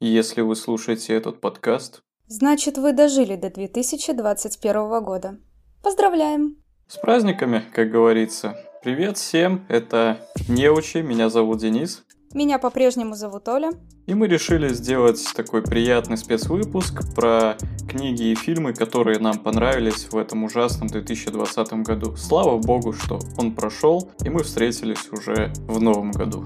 Если вы слушаете этот подкаст, Значит, вы дожили до 2021 года. Поздравляем! с праздниками, как говорится. Привет всем, это Неучи, меня зовут Денис. Меня по-прежнему зовут Оля. И мы решили сделать такой приятный спецвыпуск про книги и фильмы, которые нам понравились в этом ужасном 2020 году. Слава богу, что он прошел, и мы встретились уже в новом году.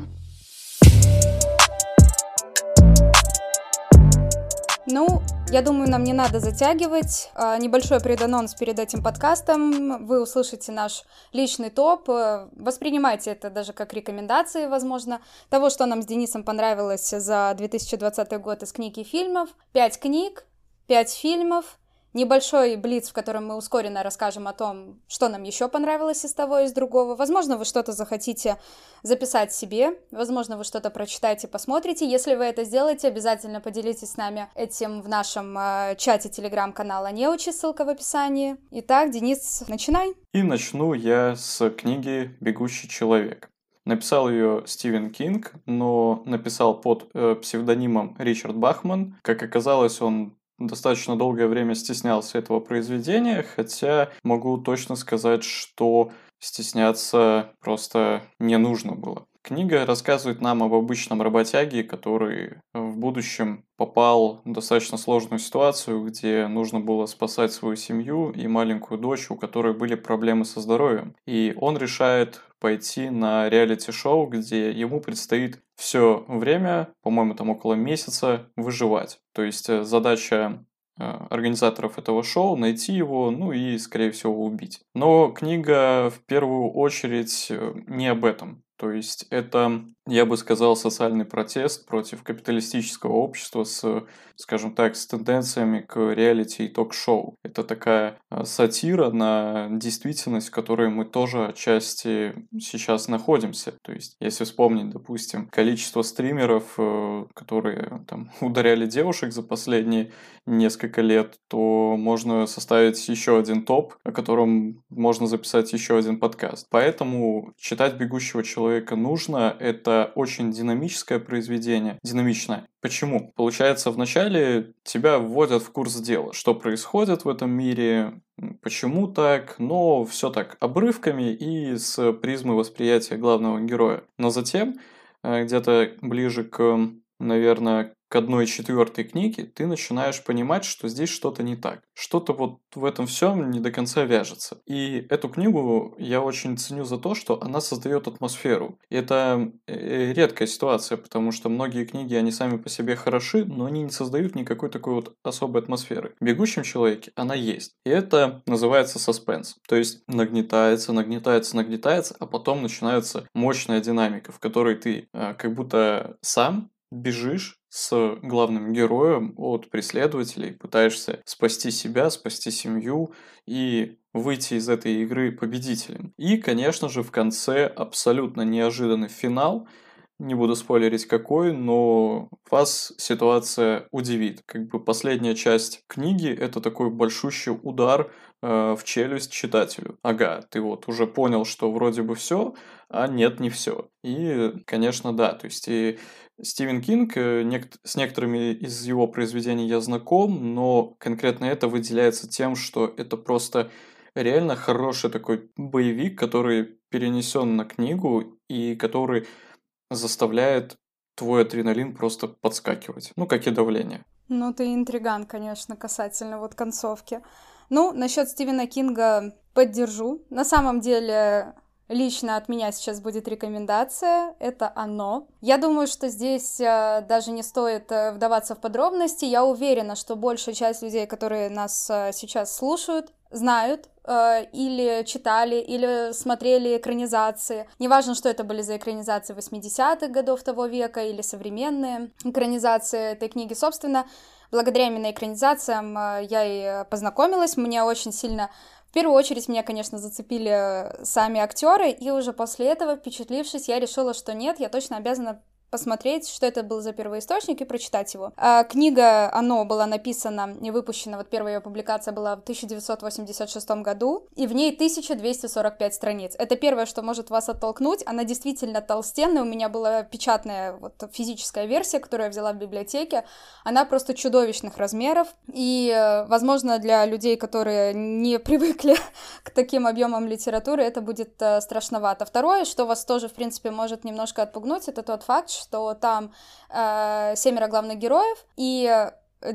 Ну, я думаю, нам не надо затягивать. А, Небольшой преданонс перед этим подкастом. Вы услышите наш личный топ. Э, Воспринимайте это даже как рекомендации, возможно, того, что нам с Денисом понравилось за 2020 год из книг и фильмов. Пять книг, пять фильмов, небольшой блиц, в котором мы ускоренно расскажем о том, что нам еще понравилось из того и из другого. Возможно, вы что-то захотите записать себе, возможно, вы что-то прочитаете, посмотрите. Если вы это сделаете, обязательно поделитесь с нами этим в нашем э, чате телеграм-канала Неучи, ссылка в описании. Итак, Денис, начинай. И начну я с книги «Бегущий человек». Написал ее Стивен Кинг, но написал под э, псевдонимом Ричард Бахман. Как оказалось, он достаточно долгое время стеснялся этого произведения, хотя могу точно сказать, что стесняться просто не нужно было. Книга рассказывает нам об обычном работяге, который в будущем попал в достаточно сложную ситуацию, где нужно было спасать свою семью и маленькую дочь, у которой были проблемы со здоровьем. И он решает пойти на реалити-шоу, где ему предстоит все время, по-моему, там около месяца, выживать. То есть э, задача э, организаторов этого шоу найти его, ну и, скорее всего, убить. Но книга в первую очередь э, не об этом. То есть это, я бы сказал, социальный протест против капиталистического общества с, скажем так, с тенденциями к реалити и ток-шоу. Это такая а, сатира на действительность, в которой мы тоже отчасти сейчас находимся. То есть, если вспомнить, допустим, количество стримеров, э, которые там ударяли девушек за последние несколько лет, то можно составить еще один топ, о котором можно записать еще один подкаст. Поэтому читать «Бегущего человека» нужно. Это очень динамическое произведение. Динамичное. Почему? Получается, вначале тебя вводят в курс дела, что происходит в этом мире, почему так, но все так обрывками и с призмы восприятия главного героя. Но затем, э, где-то ближе к, наверное, к одной четвертой книге, ты начинаешь понимать, что здесь что-то не так. Что-то вот в этом всем не до конца вяжется. И эту книгу я очень ценю за то, что она создает атмосферу. И это э, редкая ситуация, потому что многие книги, они сами по себе хороши, но они не создают никакой такой вот особой атмосферы. В «Бегущем человеке» она есть. И это называется саспенс. То есть нагнетается, нагнетается, нагнетается, а потом начинается мощная динамика, в которой ты э, как будто сам бежишь с главным героем от преследователей, пытаешься спасти себя, спасти семью и выйти из этой игры победителем. И, конечно же, в конце абсолютно неожиданный финал, не буду спойлерить какой, но вас ситуация удивит. Как бы последняя часть книги – это такой большущий удар э, в челюсть читателю. Ага, ты вот уже понял, что вроде бы все, а нет, не все. И, конечно, да, то есть и Стивен Кинг, э, нек- с некоторыми из его произведений я знаком, но конкретно это выделяется тем, что это просто реально хороший такой боевик, который перенесен на книгу и который заставляет твой адреналин просто подскакивать. Ну, как и давление. Ну, ты интриган, конечно, касательно вот концовки. Ну, насчет Стивена Кинга поддержу. На самом деле, Лично от меня сейчас будет рекомендация, это оно. Я думаю, что здесь э, даже не стоит э, вдаваться в подробности. Я уверена, что большая часть людей, которые нас э, сейчас слушают, знают э, или читали, или смотрели экранизации. Неважно, что это были за экранизации 80-х годов того века или современные экранизации этой книги. Собственно, благодаря именно экранизациям э, я и познакомилась. Мне очень сильно в первую очередь меня, конечно, зацепили сами актеры, и уже после этого, впечатлившись, я решила, что нет, я точно обязана посмотреть, что это был за первоисточник и прочитать его. А, книга, оно была написана и выпущена, вот первая ее публикация была в 1986 году, и в ней 1245 страниц. Это первое, что может вас оттолкнуть. Она действительно толстенная, у меня была печатная вот физическая версия, которую я взяла в библиотеке. Она просто чудовищных размеров, и, э, возможно, для людей, которые не привыкли к таким объемам литературы, это будет э, страшновато. Второе, что вас тоже, в принципе, может немножко отпугнуть, это тот факт, что там э, семеро главных героев, и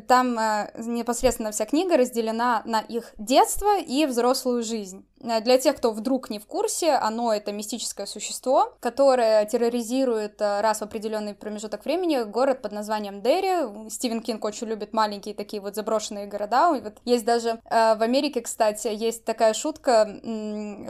там э, непосредственно вся книга разделена на их детство и взрослую жизнь. Э, для тех, кто вдруг не в курсе, оно это мистическое существо, которое терроризирует э, раз в определенный промежуток времени город под названием Дерри. Стивен Кинг очень любит маленькие такие вот заброшенные города. Вот есть даже э, в Америке, кстати, есть такая шутка,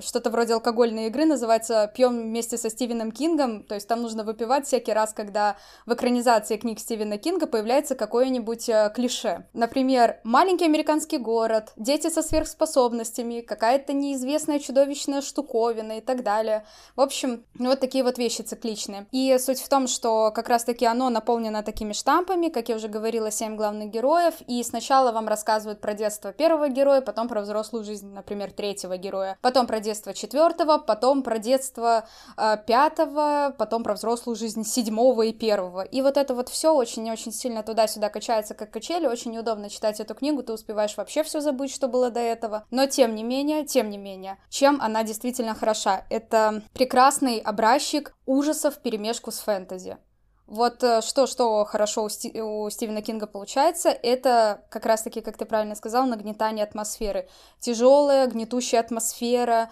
что-то вроде алкогольной игры, называется «Пьем вместе со Стивеном Кингом». То есть там нужно выпивать всякий раз, когда в экранизации книг Стивена Кинга появляется какое-нибудь клише. Например, маленький американский город, дети со сверхспособностями, какая-то неизвестная неизвестная чудовищная штуковина и так далее. В общем, вот такие вот вещи цикличные. И суть в том, что как раз-таки оно наполнено такими штампами, как я уже говорила, семь главных героев, и сначала вам рассказывают про детство первого героя, потом про взрослую жизнь, например, третьего героя, потом про детство четвертого, потом про детство э, пятого, потом про взрослую жизнь седьмого и первого. И вот это вот все очень-очень сильно туда-сюда качается, как качели, очень неудобно читать эту книгу, ты успеваешь вообще все забыть, что было до этого. Но тем не менее, тем не менее, менее. Чем она действительно хороша? Это прекрасный образчик ужасов в перемешку с фэнтези. Вот э, что, что хорошо у, Сти- у Стивена Кинга получается, это как раз-таки, как ты правильно сказал, нагнетание атмосферы. Тяжелая, гнетущая атмосфера,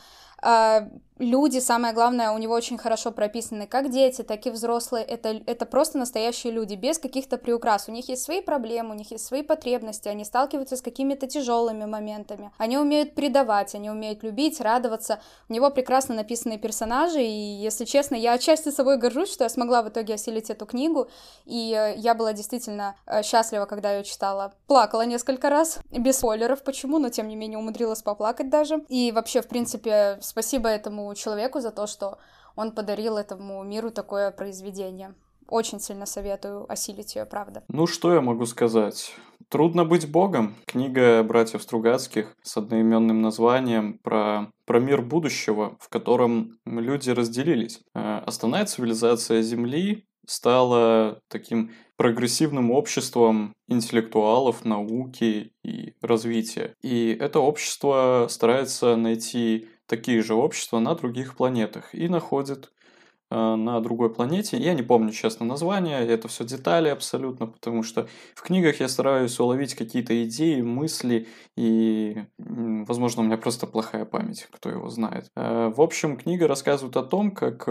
люди, самое главное, у него очень хорошо прописаны как дети, так и взрослые. Это, это просто настоящие люди, без каких-то приукрас. У них есть свои проблемы, у них есть свои потребности, они сталкиваются с какими-то тяжелыми моментами. Они умеют предавать, они умеют любить, радоваться. У него прекрасно написанные персонажи, и, если честно, я отчасти собой горжусь, что я смогла в итоге осилить эту книгу, и э, я была действительно э, счастлива, когда ее читала. Плакала несколько раз, без спойлеров почему, но тем не менее умудрилась поплакать даже. И вообще, в принципе, спасибо этому человеку за то, что он подарил этому миру такое произведение. Очень сильно советую осилить ее, правда. Ну, что я могу сказать? Трудно быть богом. Книга братьев Стругацких с одноименным названием про, про мир будущего, в котором люди разделились. Э, основная цивилизация Земли стала таким прогрессивным обществом интеллектуалов, науки и развития. И это общество старается найти такие же общества на других планетах и находит Э, на другой планете. Я не помню, честно, название, это все детали абсолютно, потому что в книгах я стараюсь уловить какие-то идеи, мысли, и, возможно, у меня просто плохая память, кто его знает. Э, в общем, книга рассказывает о том, как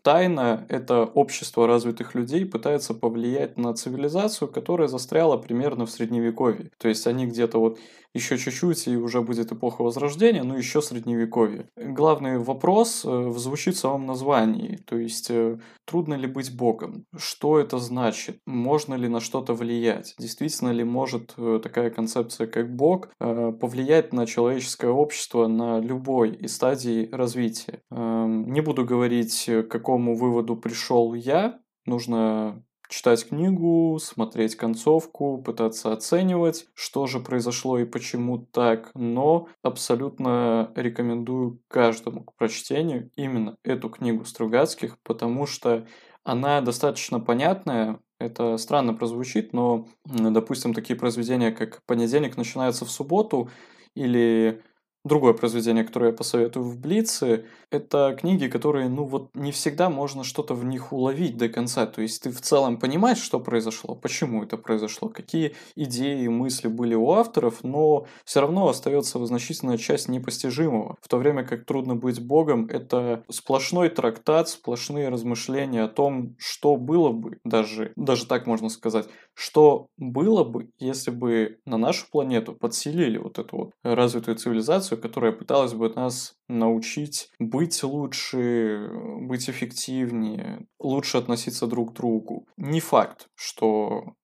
э, тайна это общество развитых людей пытается повлиять на цивилизацию, которая застряла примерно в средневековье. То есть они где-то вот еще чуть-чуть и уже будет эпоха Возрождения, но еще средневековье. Главный вопрос звучит в самом названии. То есть э, трудно ли быть Богом? Что это значит? Можно ли на что-то влиять? Действительно ли может э, такая концепция, как Бог, э, повлиять на человеческое общество на любой из стадий развития? Эм, не буду говорить, к какому выводу пришел я. Нужно читать книгу, смотреть концовку, пытаться оценивать, что же произошло и почему так, но абсолютно рекомендую каждому к прочтению именно эту книгу Стругацких, потому что она достаточно понятная, это странно прозвучит, но, допустим, такие произведения, как «Понедельник начинается в субботу» или Другое произведение, которое я посоветую в Блице, это книги, которые, ну вот, не всегда можно что-то в них уловить до конца. То есть ты в целом понимаешь, что произошло, почему это произошло, какие идеи и мысли были у авторов, но все равно остается значительная часть непостижимого. В то время как «Трудно быть Богом» — это сплошной трактат, сплошные размышления о том, что было бы, даже, даже так можно сказать, что было бы, если бы на нашу планету подселили вот эту вот развитую цивилизацию, цивилизацию, которая пыталась бы нас научить быть лучше, быть эффективнее, лучше относиться друг к другу. Не факт, что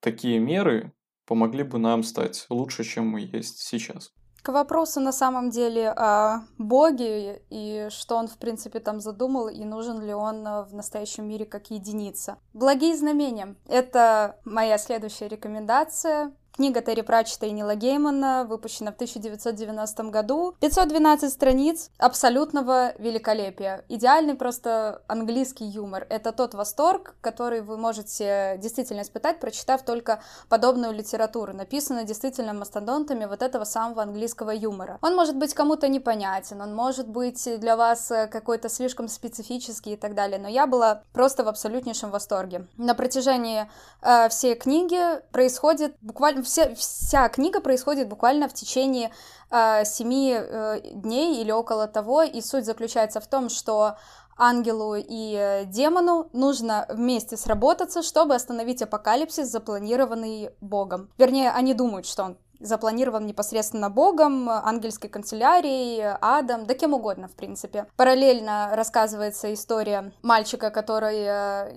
такие меры помогли бы нам стать лучше, чем мы есть сейчас. К вопросу на самом деле о Боге и что он, в принципе, там задумал, и нужен ли он в настоящем мире как единица. Благие знамения — это моя следующая рекомендация. Книга Терри Пратчета и Нила Геймана выпущена в 1990 году. 512 страниц абсолютного великолепия. Идеальный просто английский юмор. Это тот восторг, который вы можете действительно испытать, прочитав только подобную литературу, написанную действительно мастодонтами вот этого самого английского юмора. Он может быть кому-то непонятен, он может быть для вас какой-то слишком специфический и так далее, но я была просто в абсолютнейшем восторге. На протяжении э, всей книги происходит буквально вся, вся книга происходит буквально в течение э, семи э, дней или около того, и суть заключается в том, что ангелу и э, демону нужно вместе сработаться, чтобы остановить апокалипсис, запланированный Богом. Вернее, они думают, что он запланирован непосредственно Богом, ангельской канцелярией, адом, да кем угодно, в принципе. Параллельно рассказывается история мальчика, который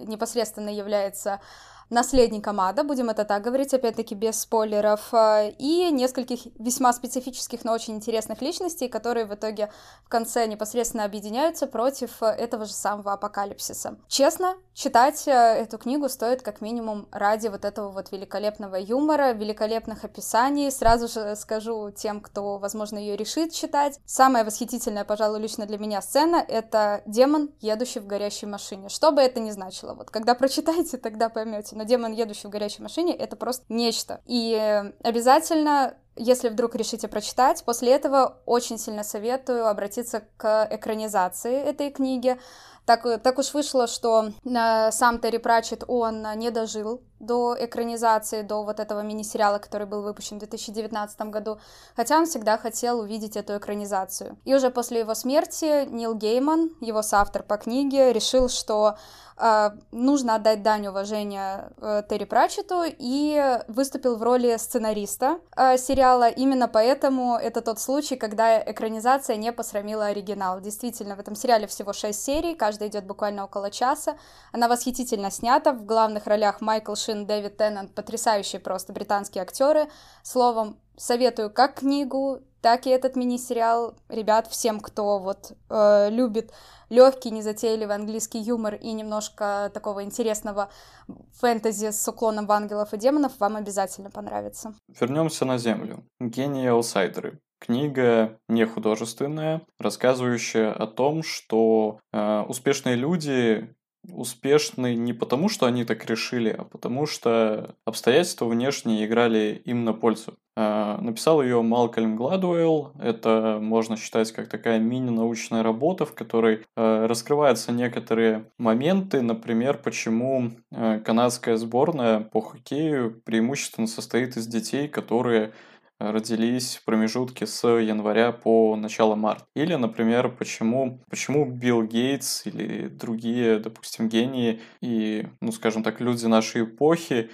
непосредственно является наследником ада, будем это так говорить, опять-таки без спойлеров, э, и нескольких весьма специфических, но очень интересных личностей, которые в итоге в конце непосредственно объединяются против э, этого же самого апокалипсиса. Честно, читать э, эту книгу стоит как минимум ради вот этого вот великолепного юмора, великолепных описаний. Сразу же скажу тем, кто, возможно, ее решит читать. Самая восхитительная, пожалуй, лично для меня сцена — это демон, едущий в горящей машине. Что бы это ни значило. Вот когда прочитаете, тогда поймете но демон, едущий в горячей машине, это просто нечто. И обязательно если вдруг решите прочитать, после этого очень сильно советую обратиться к экранизации этой книги. Так, так уж вышло, что э, сам Терри Пратчет, он не дожил до экранизации, до вот этого мини-сериала, который был выпущен в 2019 году, хотя он всегда хотел увидеть эту экранизацию. И уже после его смерти Нил Гейман, его соавтор по книге, решил, что э, нужно отдать дань уважения э, Терри Пратчету и выступил в роли сценариста э, сериала. Именно поэтому это тот случай, когда экранизация не посрамила оригинал. Действительно, в этом сериале всего 6 серий, каждая идет буквально около часа. Она восхитительно снята, в главных ролях Майкл Шин Дэвид Теннант, потрясающие просто британские актеры. Словом, советую как книгу, так и этот мини-сериал. Ребят, всем, кто вот э, любит легкий, незатейливый английский юмор и немножко такого интересного фэнтези с уклоном в ангелов и демонов, вам обязательно понравится. Вернемся на Землю. Гении аутсайдеры. Книга не художественная, рассказывающая о том, что э, успешные люди успешны не потому, что они так решили, а потому что обстоятельства внешние играли им на пользу. А, написал ее Малкольм Гладуэлл. Это можно считать как такая мини-научная работа, в которой а, раскрываются некоторые моменты, например, почему а, канадская сборная по хоккею преимущественно состоит из детей, которые родились в промежутке с января по начало марта. Или, например, почему, почему Билл Гейтс или другие, допустим, гении и, ну, скажем так, люди нашей эпохи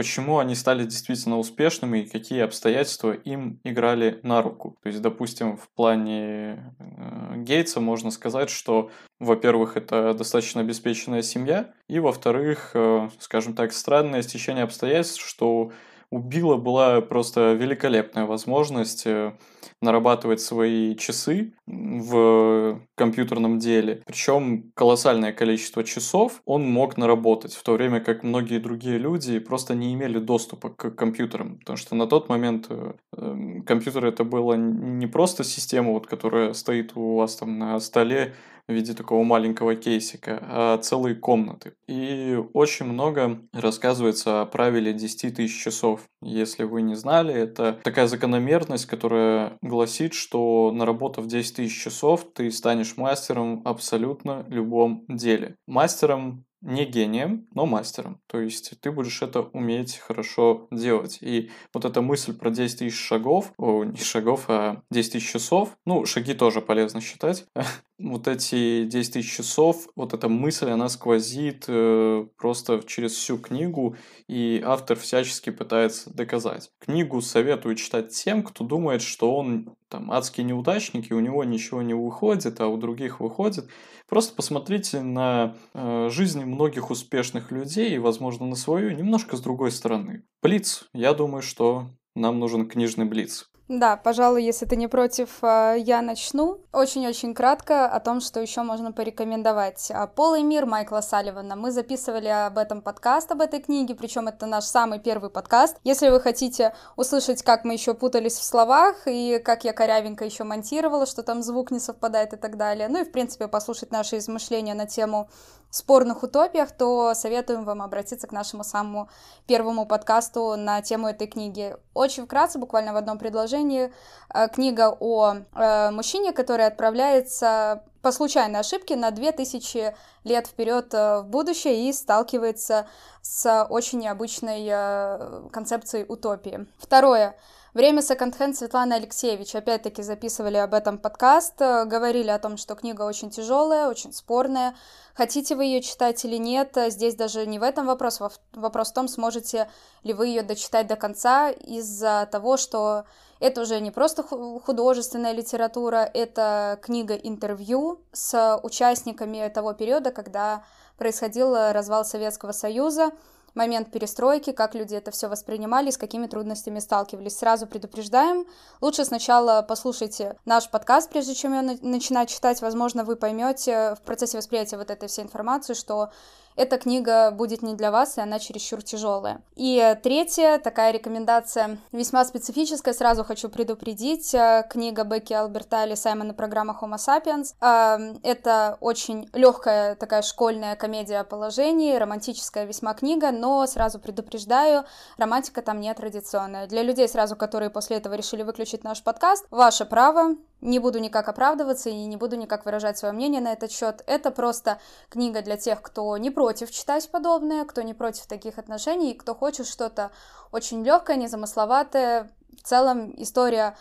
почему они стали действительно успешными и какие обстоятельства им играли на руку. То есть, допустим, в плане э, Гейтса можно сказать, что, во-первых, это достаточно обеспеченная семья, и, во-вторых, э, скажем так, странное стечение обстоятельств, что у Билла была просто великолепная возможность э, нарабатывать свои часы в компьютерном деле. Причем колоссальное количество часов он мог наработать, в то время как многие другие люди просто не имели доступа к компьютерам. Потому что на тот момент э, эм, компьютер это была не просто система, вот, которая стоит у вас там на столе в виде такого маленького кейсика, а целые комнаты. И очень много рассказывается о правиле 10 тысяч часов. Если вы не знали, это такая закономерность, которая гласит, что наработав 10 тысяч часов, ты станешь мастером абсолютно любом деле. Мастером не гением, но мастером. То есть ты будешь это уметь хорошо делать. И вот эта мысль про 10 тысяч шагов, о, не шагов, а 10 тысяч часов, ну, шаги тоже полезно считать. вот эти 10 тысяч часов, вот эта мысль, она сквозит э, просто через всю книгу, и автор всячески пытается доказать. Книгу советую читать тем, кто думает, что он там адский неудачник, и у него ничего не выходит, а у других выходит. Просто посмотрите на э, жизни многих успешных людей, и, возможно, на свою, немножко с другой стороны. Блиц. Я думаю, что нам нужен книжный блиц. Да, пожалуй, если ты не против, а, я начну. Очень-очень кратко о том, что еще можно порекомендовать. А, «Полый мир» Майкла Салливана. Мы записывали об этом подкаст, об этой книге, причем это наш самый первый подкаст. Если вы хотите услышать, как мы еще путались в словах, и как я корявенько еще монтировала, что там звук не совпадает и так далее, ну и, в принципе, послушать наши измышления на тему спорных утопиях, то советуем вам обратиться к нашему самому первому подкасту на тему этой книги. Очень вкратце, буквально в одном предложении, э, книга о э, мужчине, который отправляется по случайной ошибке на 2000 лет вперед э, в будущее и сталкивается с очень необычной концепцией утопии. Второе. Время секонд-хенд Светланы Алексеевич. Опять-таки записывали об этом подкаст, говорили о том, что книга очень тяжелая, очень спорная, Хотите вы ее читать или нет, здесь даже не в этом вопрос. Вопрос в том, сможете ли вы ее дочитать до конца из-за того, что это уже не просто художественная литература, это книга-интервью с участниками того периода, когда происходил развал Советского Союза момент перестройки, как люди это все воспринимали, с какими трудностями сталкивались. Сразу предупреждаем, лучше сначала послушайте наш подкаст, прежде чем ее начинать читать. Возможно, вы поймете в процессе восприятия вот этой всей информации, что эта книга будет не для вас, и она чересчур тяжелая. И третья такая рекомендация весьма специфическая, сразу хочу предупредить. Э, книга Бекки Албертали «Саймон и программа Homo sapiens». Э, это очень легкая такая школьная комедия о положении, романтическая весьма книга, но сразу предупреждаю, романтика там не традиционная. Для людей сразу, которые после этого решили выключить наш подкаст, ваше право, не буду никак оправдываться и не буду никак выражать свое мнение на этот счет. Это просто книга для тех, кто не против читать подобное, кто не против таких отношений, кто хочет что-то очень легкое, незамысловатое. В целом история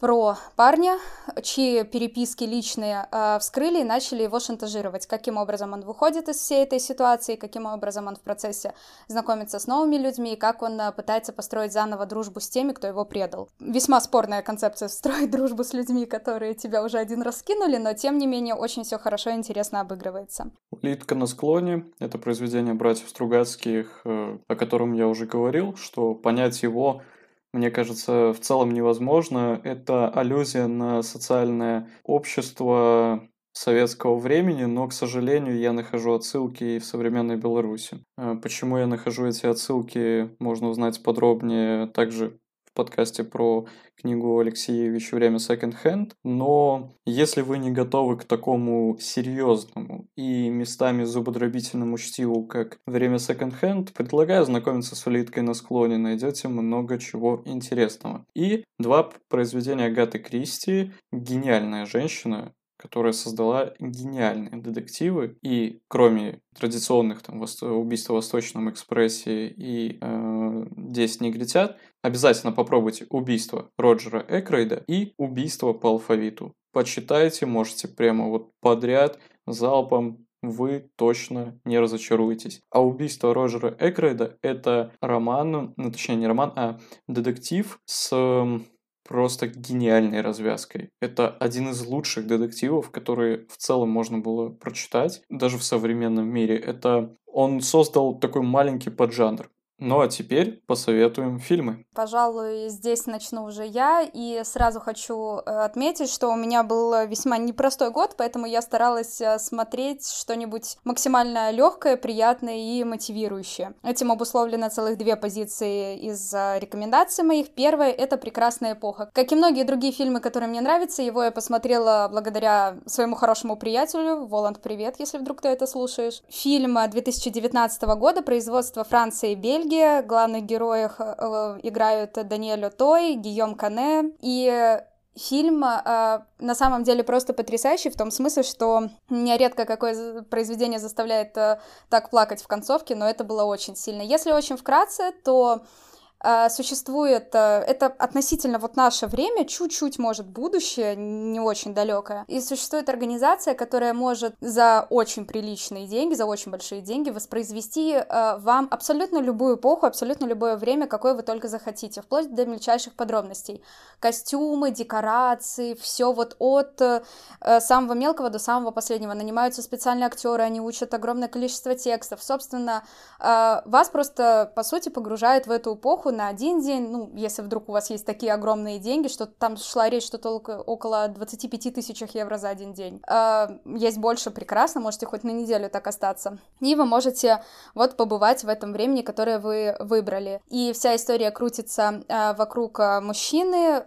про парня, чьи переписки личные э, вскрыли и начали его шантажировать. Каким образом он выходит из всей этой ситуации, каким образом он в процессе знакомится с новыми людьми, и как он э, пытается построить заново дружбу с теми, кто его предал. Весьма спорная концепция строить дружбу с людьми, которые тебя уже один раз кинули, но тем не менее очень все хорошо и интересно обыгрывается. «Литка на склоне» — это произведение братьев Стругацких, э, о котором я уже говорил, что понять его мне кажется, в целом невозможно. Это аллюзия на социальное общество советского времени, но, к сожалению, я нахожу отсылки и в современной Беларуси. Э, почему я нахожу эти отсылки, можно узнать подробнее также подкасте про книгу Алексеевича «Время секонд-хенд», но если вы не готовы к такому серьезному и местами зубодробительному чтиву, как «Время секонд-хенд», предлагаю знакомиться с улиткой на склоне, найдете много чего интересного. И два произведения Агаты Кристи «Гениальная женщина», которая создала гениальные детективы. И кроме традиционных там убийства в Восточном экспрессе и э, 10 негритят, обязательно попробуйте убийство Роджера Экрейда и убийство по алфавиту. Почитайте, можете прямо вот подряд, залпом, вы точно не разочаруетесь. А убийство Роджера Экрейда это роман, ну, точнее не роман, а детектив с просто гениальной развязкой. Это один из лучших детективов, которые в целом можно было прочитать, даже в современном мире. Это он создал такой маленький поджанр. Ну а теперь посоветуем фильмы. Пожалуй, здесь начну уже я, и сразу хочу э, отметить, что у меня был весьма непростой год, поэтому я старалась э, смотреть что-нибудь максимально легкое, приятное и мотивирующее. Этим обусловлено целых две позиции из рекомендаций моих. Первая — это «Прекрасная эпоха». Как и многие другие фильмы, которые мне нравятся, его я посмотрела благодаря своему хорошему приятелю. Воланд, привет, если вдруг ты это слушаешь. Фильм 2019 года, производства Франции и Бельгии, Бельгия. Главных героев э, играют Даниэль Той, Гийом Кане. И фильм э, на самом деле просто потрясающий в том смысле, что меня редко какое произведение заставляет э, так плакать в концовке, но это было очень сильно. Если очень вкратце, то существует, э, это относительно вот наше время, чуть-чуть, может, будущее, не очень далекое, и существует организация, которая может за очень приличные деньги, за очень большие деньги воспроизвести э, вам абсолютно любую эпоху, абсолютно любое время, какое вы только захотите, вплоть до мельчайших подробностей. Костюмы, декорации, все вот от э, самого мелкого до самого последнего. Нанимаются специальные актеры, они учат огромное количество текстов. Собственно, вас просто, по сути, погружает в эту эпоху, съемку на один день, ну, если вдруг у вас есть такие огромные деньги, что там шла речь, что только около 25 тысячах евро за один день. Э, есть больше, прекрасно, можете хоть на неделю так остаться. И вы можете вот побывать в этом времени, которое вы выбрали. И вся история крутится э, вокруг э, мужчины,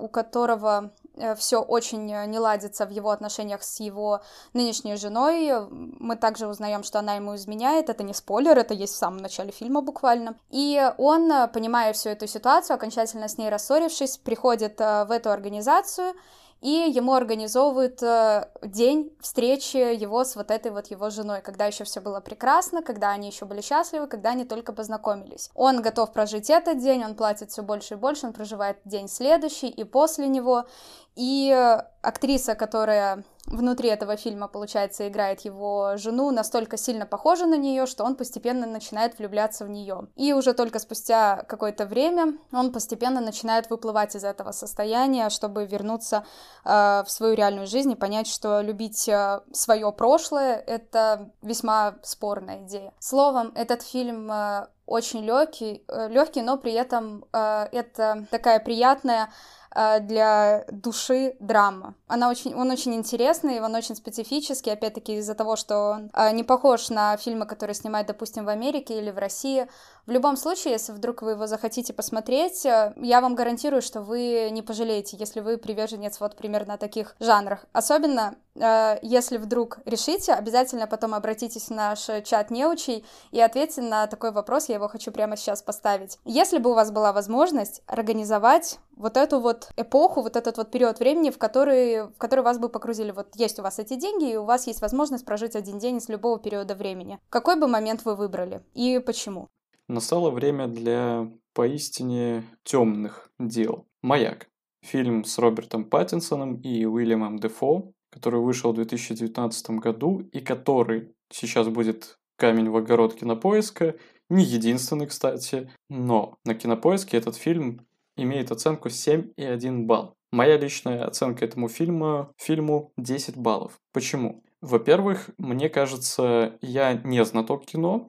у которого все очень э, не ладится в его отношениях с его нынешней женой. Мы также узнаем, что она ему изменяет. Это не спойлер, это есть в самом начале фильма буквально. И он, э, понимая всю эту ситуацию, окончательно с ней рассорившись, приходит в эту организацию и ему организовывают э, день встречи его с вот этой вот его женой, когда еще все было прекрасно, когда они еще были счастливы, когда они только познакомились. Он готов прожить этот день, он платит все больше и больше, он проживает день следующий и после него, и актриса, которая внутри этого фильма, получается, играет его жену, настолько сильно похожа на нее, что он постепенно начинает влюбляться в нее. И уже только спустя какое-то время он постепенно начинает выплывать из этого состояния, чтобы вернуться э, в свою реальную жизнь и понять, что любить э, свое прошлое — это весьма спорная идея. Словом, этот фильм э, очень легкий, э, легкий, но при этом э, это такая приятная Э, для души драма. Она очень, он очень интересный, он очень специфический, опять-таки из-за того, что он э, не похож на фильмы, которые снимают, допустим, в Америке или в России. В любом случае, если вдруг вы его захотите посмотреть, э, я вам гарантирую, что вы не пожалеете, если вы приверженец вот примерно таких жанрах. Особенно, если вдруг решите, обязательно потом обратитесь в наш чат неучей и ответьте на такой вопрос, я его хочу прямо сейчас поставить. Если бы у вас была возможность организовать вот эту вот эпоху, вот этот вот период времени, в который, в который вас бы погрузили. Вот есть у вас эти деньги, и у вас есть возможность прожить один день из любого периода времени. Какой бы момент вы выбрали и почему? Настало время для поистине темных дел. «Маяк». Фильм с Робертом Паттинсоном и Уильямом Дефо, который вышел в 2019 году и который сейчас будет камень в огород кинопоиска. Не единственный, кстати, но на кинопоиске этот фильм имеет оценку 7,1 балл. Моя личная оценка этому фильму, фильму 10 баллов. Почему? Во-первых, мне кажется, я не знаток кино,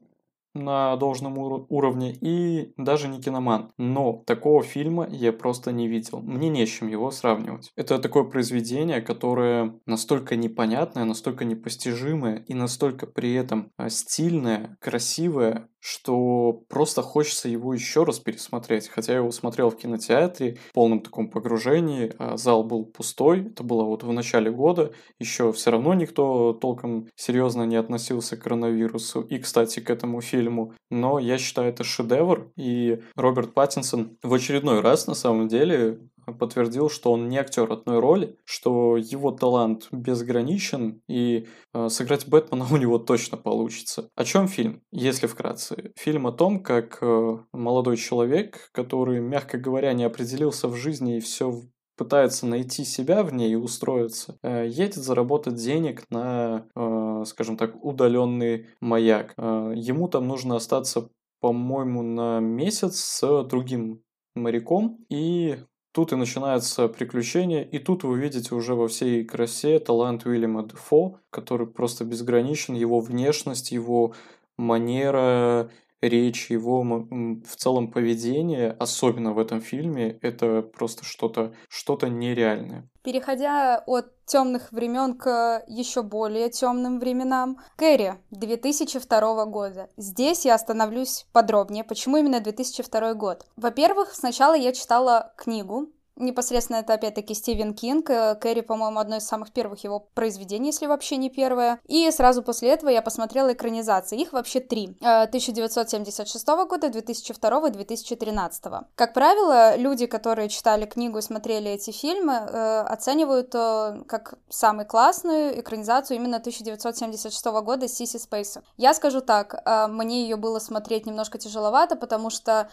на должном уровне и даже не киноман. Но такого фильма я просто не видел. Мне не с чем его сравнивать. Это такое произведение, которое настолько непонятное, настолько непостижимое и настолько при этом а, стильное, красивое, что просто хочется его еще раз пересмотреть. Хотя я его смотрел в кинотеатре в полном таком погружении, а зал был пустой, это было вот в начале года, еще все равно никто толком серьезно не относился к коронавирусу и, кстати, к этому фильму. Но я считаю это шедевр, и Роберт Паттинсон в очередной раз на самом деле подтвердил, что он не актер одной роли, что его талант безграничен, и э, сыграть Бэтмена у него точно получится. О чем фильм, если вкратце? Фильм о том, как э, молодой человек, который, мягко говоря, не определился в жизни и все пытается найти себя в ней и устроиться, э, едет заработать денег на, э, скажем так, удаленный маяк. Э, ему там нужно остаться по-моему, на месяц с другим моряком, и Тут и начинается приключение, и тут вы увидите уже во всей красе талант Уильяма Дефо, который просто безграничен, его внешность, его манера, речь, его в целом поведение, особенно в этом фильме, это просто что-то что нереальное. Переходя от темных времен к еще более темным временам. Кэрри 2002 года. Здесь я остановлюсь подробнее. Почему именно 2002 год? Во-первых, сначала я читала книгу Непосредственно это опять-таки Стивен Кинг. Э, Кэрри, по-моему, одно из самых первых его произведений, если вообще не первое. И сразу после этого я посмотрела экранизации. Их вообще три. 1976 э, года, 2002 и 2013. Как правило, люди, которые читали книгу и смотрели эти фильмы, э, оценивают как самую классную экранизацию именно 1976 года Сиси Спейса. Я скажу так, мне ее было смотреть немножко тяжеловато, потому что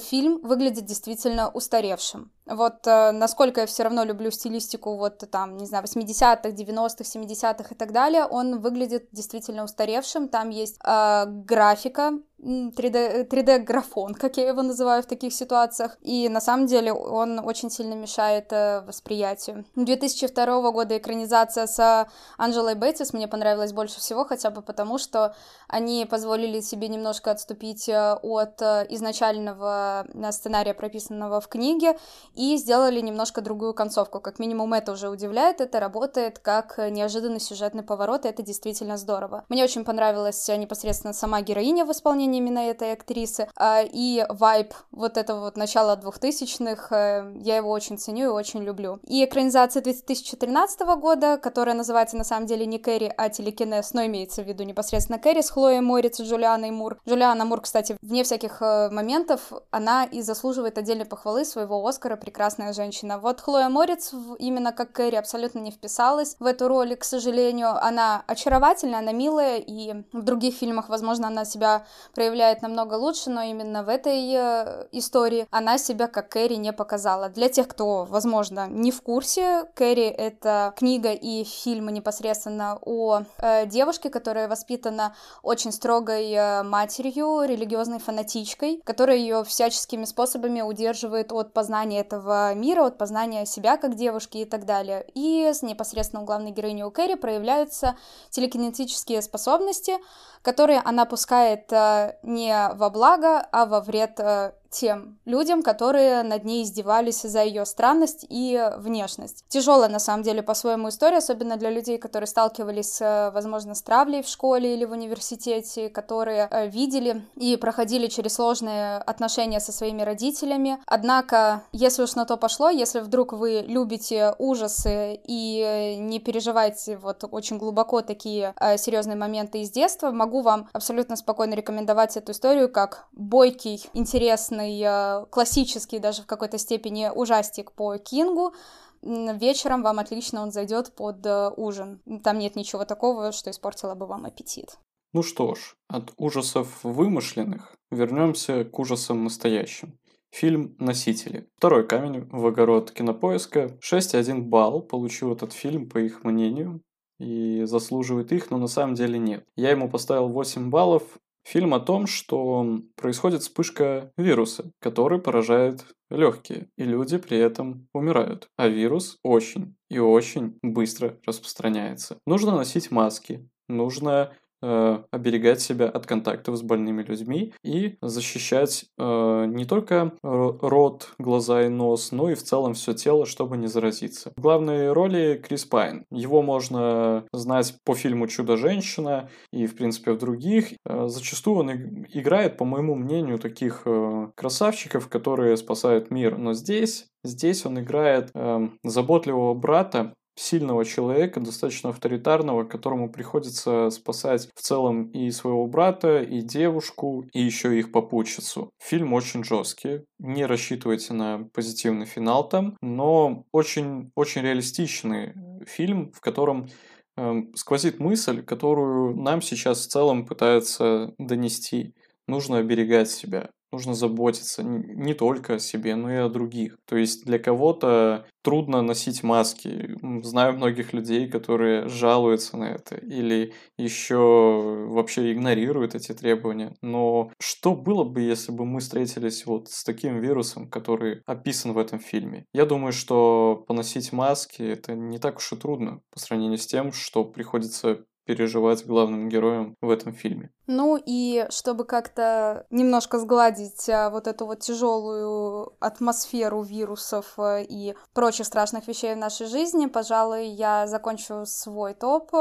фильм выглядит действительно устаревшим. Вот э, насколько я все равно люблю стилистику вот там, не знаю, 80-х, 90-х, 70-х и так далее, он выглядит действительно устаревшим. Там есть э, графика 3D, 3D-графон, как я его называю в таких ситуациях. И на самом деле он очень сильно мешает э, восприятию. 2002 года экранизация с Анджелой Бейтис мне понравилась больше всего, хотя бы потому, что они позволили себе немножко отступить э, от э, изначального сценария, прописанного в книге, и сделали немножко другую концовку. Как минимум это уже удивляет, это работает как неожиданный сюжетный поворот, и это действительно здорово. Мне очень понравилась непосредственно сама героиня в исполнении именно этой актрисы, а, и вайб вот этого вот начала двухтысячных, э, я его очень ценю и очень люблю. И экранизация 2013 года, которая называется на самом деле не Кэрри, а телекинез, но имеется в виду непосредственно Кэрри с Хлоей Морец и Джулианой Мур. Джулиана Мур, кстати, вне всяких э, моментов, она и заслуживает отдельной похвалы своего Оскара «Прекрасная женщина». Вот Хлоя Морец именно как Кэрри абсолютно не вписалась в эту роль, к сожалению. Она очаровательная, она милая, и в других фильмах, возможно, она себя проявляет намного лучше, но именно в этой э, истории она себя как Кэрри не показала. Для тех, кто, возможно, не в курсе, Кэрри — это книга и фильмы непосредственно о э, девушке, которая воспитана очень строгой э, матерью, религиозной фанатичкой, которая ее всяческими способами удерживает от познания этого мира, от познания себя как девушки и так далее. И с непосредственно у главной героини у Кэрри проявляются телекинетические способности, которые она пускает э, не во благо, а во вред э, тем людям, которые над ней издевались за ее странность и внешность. Тяжелая, на самом деле, по-своему история, особенно для людей, которые сталкивались, возможно, с травлей в школе или в университете, которые э, видели и проходили через сложные отношения со своими родителями. Однако, если уж на то пошло, если вдруг вы любите ужасы и не переживаете вот очень глубоко такие э, серьезные моменты из детства, могу вам абсолютно спокойно рекомендовать эту историю как бойкий, интересный э, классический даже в какой-то степени ужастик по Кингу, вечером вам отлично он зайдет под э, ужин. Там нет ничего такого, что испортило бы вам аппетит. Ну что ж, от ужасов вымышленных вернемся к ужасам настоящим. Фильм «Носители». Второй камень в огород кинопоиска. 6,1 балл получил этот фильм, по их мнению, и заслуживает их, но на самом деле нет. Я ему поставил 8 баллов, Фильм о том, что происходит вспышка вируса, который поражает легкие, и люди при этом умирают. А вирус очень и очень быстро распространяется. Нужно носить маски, нужно оберегать себя от контактов с больными людьми и защищать э, не только рот, глаза и нос, но и в целом все тело, чтобы не заразиться. В главной роли Крис Пайн. Его можно знать по фильму «Чудо-женщина» и, в принципе, в других. Э, зачастую он играет, по моему мнению, таких э, красавчиков, которые спасают мир. Но здесь Здесь он играет э, заботливого брата, сильного человека, достаточно авторитарного, которому приходится спасать в целом и своего брата, и девушку, и еще их попутчицу. Фильм очень жесткий, не рассчитывайте на позитивный финал там, но очень, очень реалистичный фильм, в котором э, сквозит мысль, которую нам сейчас в целом пытаются донести. Нужно оберегать себя нужно заботиться не только о себе, но и о других. То есть для кого-то трудно носить маски. Знаю многих людей, которые жалуются на это или еще вообще игнорируют эти требования. Но что было бы, если бы мы встретились вот с таким вирусом, который описан в этом фильме? Я думаю, что поносить маски это не так уж и трудно по сравнению с тем, что приходится переживать главным героем в этом фильме. Ну и чтобы как-то немножко сгладить а, вот эту вот тяжелую атмосферу вирусов а, и прочих страшных вещей в нашей жизни, пожалуй, я закончу свой топ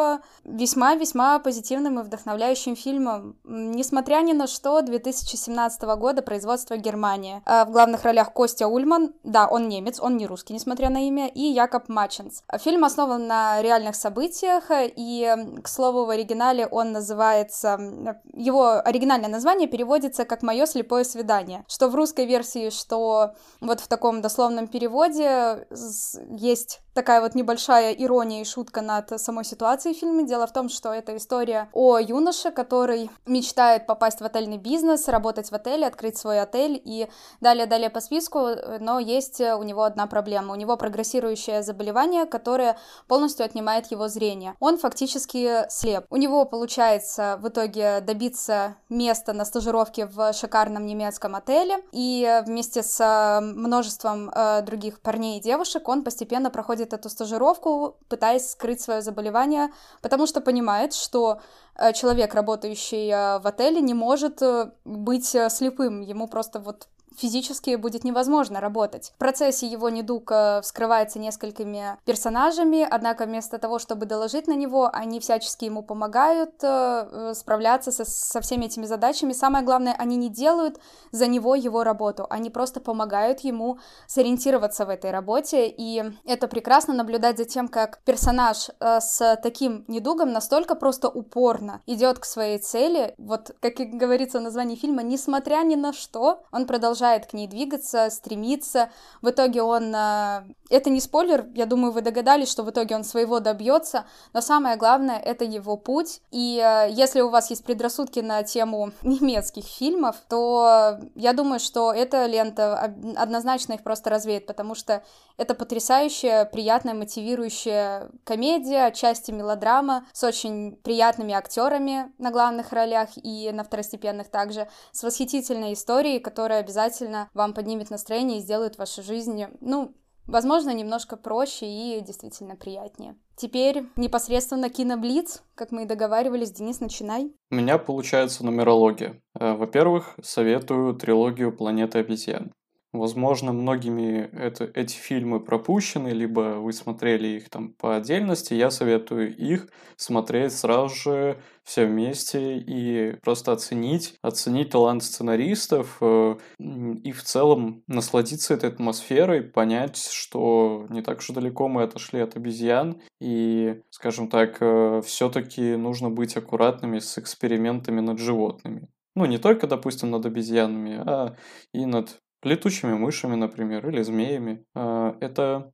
весьма-весьма позитивным и вдохновляющим фильмом. Несмотря ни на что, 2017 года производство Германия. А, в главных ролях Костя Ульман, да, он немец, он не русский, несмотря на имя, и Якоб Маченс. Фильм основан на реальных событиях, и, к слову, в оригинале он называется его оригинальное название переводится как «Мое слепое свидание», что в русской версии, что вот в таком дословном переводе есть такая вот небольшая ирония и шутка над самой ситуацией в фильме. Дело в том, что это история о юноше, который мечтает попасть в отельный бизнес, работать в отеле, открыть свой отель и далее-далее по списку, но есть у него одна проблема. У него прогрессирующее заболевание, которое полностью отнимает его зрение. Он фактически слеп. У него получается в итоге добиться места на стажировке в шикарном немецком отеле, и вместе с множеством э, других парней и девушек он постепенно проходит проходит эту стажировку, пытаясь скрыть свое заболевание, потому что понимает, что э, человек, работающий э, в отеле, не может э, быть слепым. Ему просто вот физически будет невозможно работать. В процессе его недуг э, вскрывается несколькими персонажами, однако вместо того, чтобы доложить на него, они всячески ему помогают э, э, справляться со, со всеми этими задачами. Самое главное, они не делают за него его работу, они просто помогают ему сориентироваться в этой работе, и это прекрасно наблюдать за тем, как персонаж с таким недугом настолько просто упорно идет к своей цели, вот как и говорится в названии фильма, несмотря ни на что, он продолжает продолжает к ней двигаться, стремиться. В итоге он... Э, это не спойлер, я думаю, вы догадались, что в итоге он своего добьется, но самое главное — это его путь. И э, если у вас есть предрассудки на тему немецких фильмов, то я думаю, что эта лента однозначно их просто развеет, потому что это потрясающая, приятная, мотивирующая комедия, отчасти мелодрама, с очень приятными актерами на главных ролях и на второстепенных также, с восхитительной историей, которая обязательно вам поднимет настроение и сделает вашу жизнь, ну, возможно, немножко проще и действительно приятнее. Теперь непосредственно киноблиц, как мы и договаривались. Денис, начинай. У меня получается нумерология. Э, во-первых, советую трилогию «Планета обезьян». Возможно, многими это, эти фильмы пропущены, либо вы смотрели их там по отдельности. Я советую их смотреть сразу же все вместе и просто оценить, оценить талант сценаристов э, и в целом насладиться этой атмосферой, понять, что не так уж далеко мы отошли от обезьян, и, скажем так, э, все-таки нужно быть аккуратными с экспериментами над животными. Ну, не только, допустим, над обезьянами, а и над летучими мышами, например, или змеями. А, это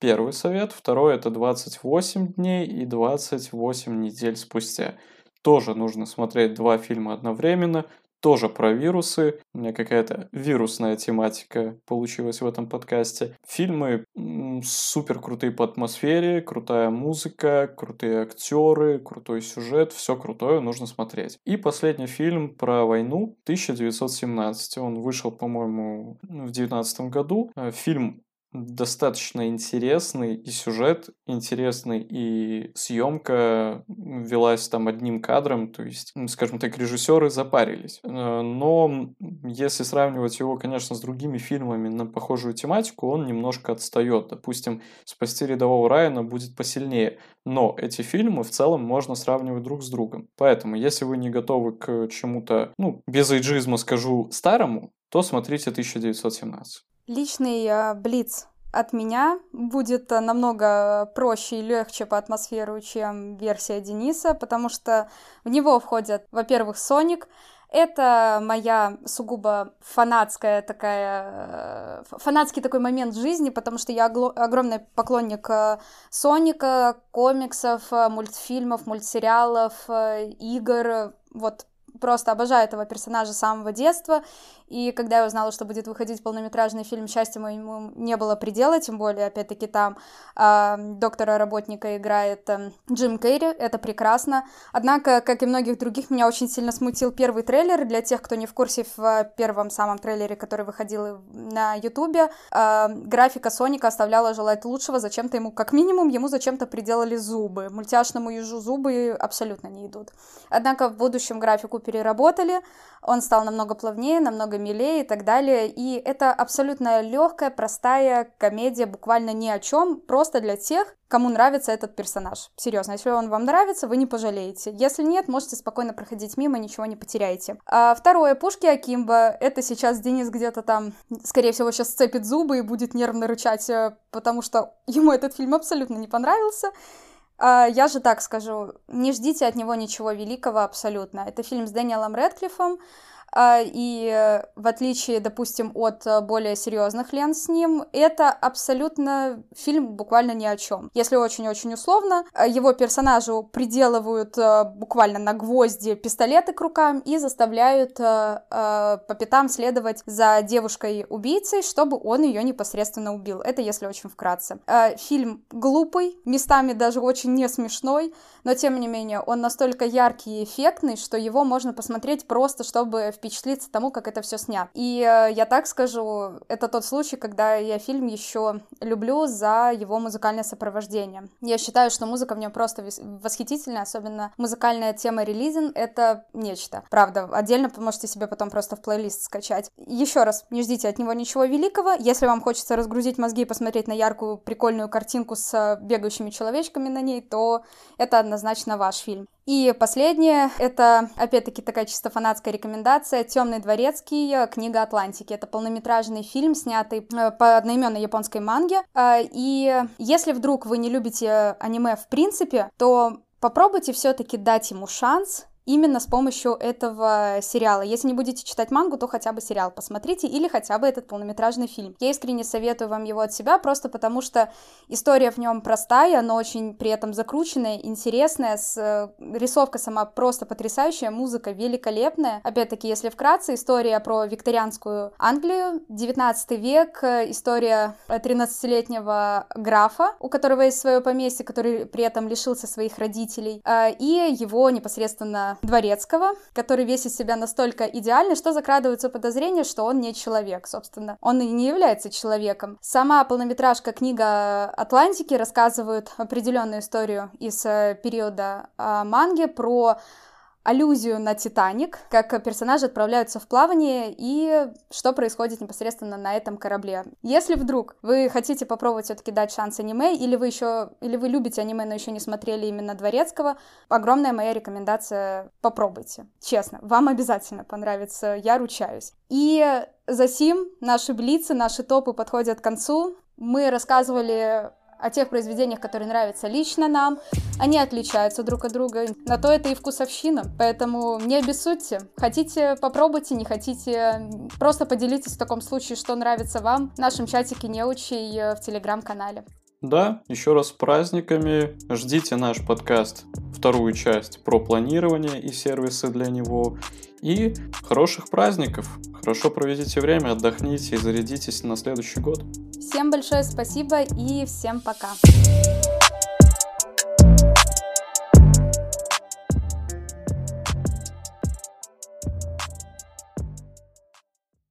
первый совет. Второй – это 28 дней и 28 недель спустя. Тоже нужно смотреть два фильма одновременно, тоже про вирусы. У меня какая-то вирусная тематика получилась в этом подкасте. Фильмы супер крутые по атмосфере, крутая музыка, крутые актеры, крутой сюжет, все крутое нужно смотреть. И последний фильм про войну 1917. Он вышел, по-моему, в 19 году. Э, фильм достаточно интересный, и сюжет интересный, и съемка велась там одним кадром, то есть, скажем так, режиссеры запарились. Э, но если сравнивать его, конечно, с другими фильмами на похожую тематику, он немножко отстает. Допустим, «Спасти рядового Райана» будет посильнее, но эти фильмы в целом можно сравнивать друг с другом. Поэтому, если вы не готовы к чему-то, ну, без эйджизма скажу, старому, то смотрите 1917. Личный э, блиц от меня будет э, намного проще и легче по атмосферу, чем версия Дениса, потому что в него входят, во-первых, Соник, это моя сугубо фанатская такая, э, фанатский такой момент в жизни, потому что я огромный поклонник Соника, комиксов, мультфильмов, мультсериалов, игр, вот просто обожаю этого персонажа с самого детства, и когда я узнала, что будет выходить полнометражный фильм, счастья моему не было предела, тем более, опять-таки, там э, доктора-работника играет э, Джим Керри, это прекрасно. Однако, как и многих других, меня очень сильно смутил первый трейлер. Для тех, кто не в курсе, в первом самом трейлере, который выходил на Ютубе, э, графика Соника оставляла желать лучшего, зачем-то ему, как минимум, ему зачем-то приделали зубы. Мультяшному ежу зубы абсолютно не идут. Однако в будущем графику переработали, он стал намного плавнее, намного милее и так далее. И это абсолютно легкая, простая комедия, буквально ни о чем, просто для тех, кому нравится этот персонаж. Серьезно, если он вам нравится, вы не пожалеете. Если нет, можете спокойно проходить мимо, ничего не потеряете. А второе, Пушки Акимба. Это сейчас Денис где-то там, скорее всего, сейчас сцепит зубы и будет нервно рычать, э, потому что ему этот фильм абсолютно не понравился. А, я же так скажу, не ждите от него ничего великого абсолютно. Это фильм с Дэниелом Рэдклиффом, а, и в отличие, допустим, от более серьезных лент с ним, это абсолютно фильм буквально ни о чем. Если очень-очень условно, его персонажу приделывают буквально на гвозди пистолеты к рукам и заставляют по пятам следовать за девушкой-убийцей, чтобы он ее непосредственно убил. Это если очень вкратце. Фильм глупый, местами даже очень не смешной, но тем не менее он настолько яркий и эффектный, что его можно посмотреть просто, чтобы впечатлиться тому, как это все снято. И э, я так скажу, это тот случай, когда я фильм еще люблю за его музыкальное сопровождение. Я считаю, что музыка в нем просто восхитительная, особенно музыкальная тема релизин — это нечто. Правда, отдельно можете себе потом просто в плейлист скачать. Еще раз, не ждите от него ничего великого. Если вам хочется разгрузить мозги и посмотреть на яркую, прикольную картинку с бегающими человечками на ней, то это однозначно ваш фильм. И последнее, это, опять-таки, такая чисто фанатская рекомендация, «Темный дворецкий. Книга Атлантики». Это полнометражный фильм, снятый э, по одноименной японской манге. Э, и если вдруг вы не любите аниме в принципе, то попробуйте все-таки дать ему шанс, именно с помощью этого сериала. Если не будете читать мангу, то хотя бы сериал посмотрите или хотя бы этот полнометражный фильм. Я искренне советую вам его от себя, просто потому что история в нем простая, но очень при этом закрученная, интересная, с... Э, рисовка сама просто потрясающая, музыка великолепная. Опять-таки, если вкратце, история про викторианскую Англию, 19 век, э, история 13-летнего графа, у которого есть свое поместье, который при этом лишился своих родителей, э, и его непосредственно Дворецкого, который весь себя настолько идеальный, что закрадывается подозрение, что он не человек, собственно. Он и не является человеком. Сама полнометражка книга Атлантики рассказывает определенную историю из э, периода э, манги про аллюзию на Титаник, как персонажи отправляются в плавание и что происходит непосредственно на этом корабле. Если вдруг вы хотите попробовать все-таки дать шанс аниме, или вы еще, или вы любите аниме, но еще не смотрели именно Дворецкого, огромная моя рекомендация — попробуйте. Честно, вам обязательно понравится, я ручаюсь. И за сим наши блицы, наши топы подходят к концу. Мы рассказывали о тех произведениях, которые нравятся лично нам. Они отличаются друг от друга. На то это и вкусовщина. Поэтому не обессудьте. Хотите, попробуйте, не хотите, просто поделитесь в таком случае, что нравится вам в нашем чатике неучей в телеграм-канале. Да, еще раз с праздниками. Ждите наш подкаст, вторую часть про планирование и сервисы для него. И хороших праздников. Хорошо проведите время, отдохните и зарядитесь на следующий год. Всем большое спасибо и всем пока.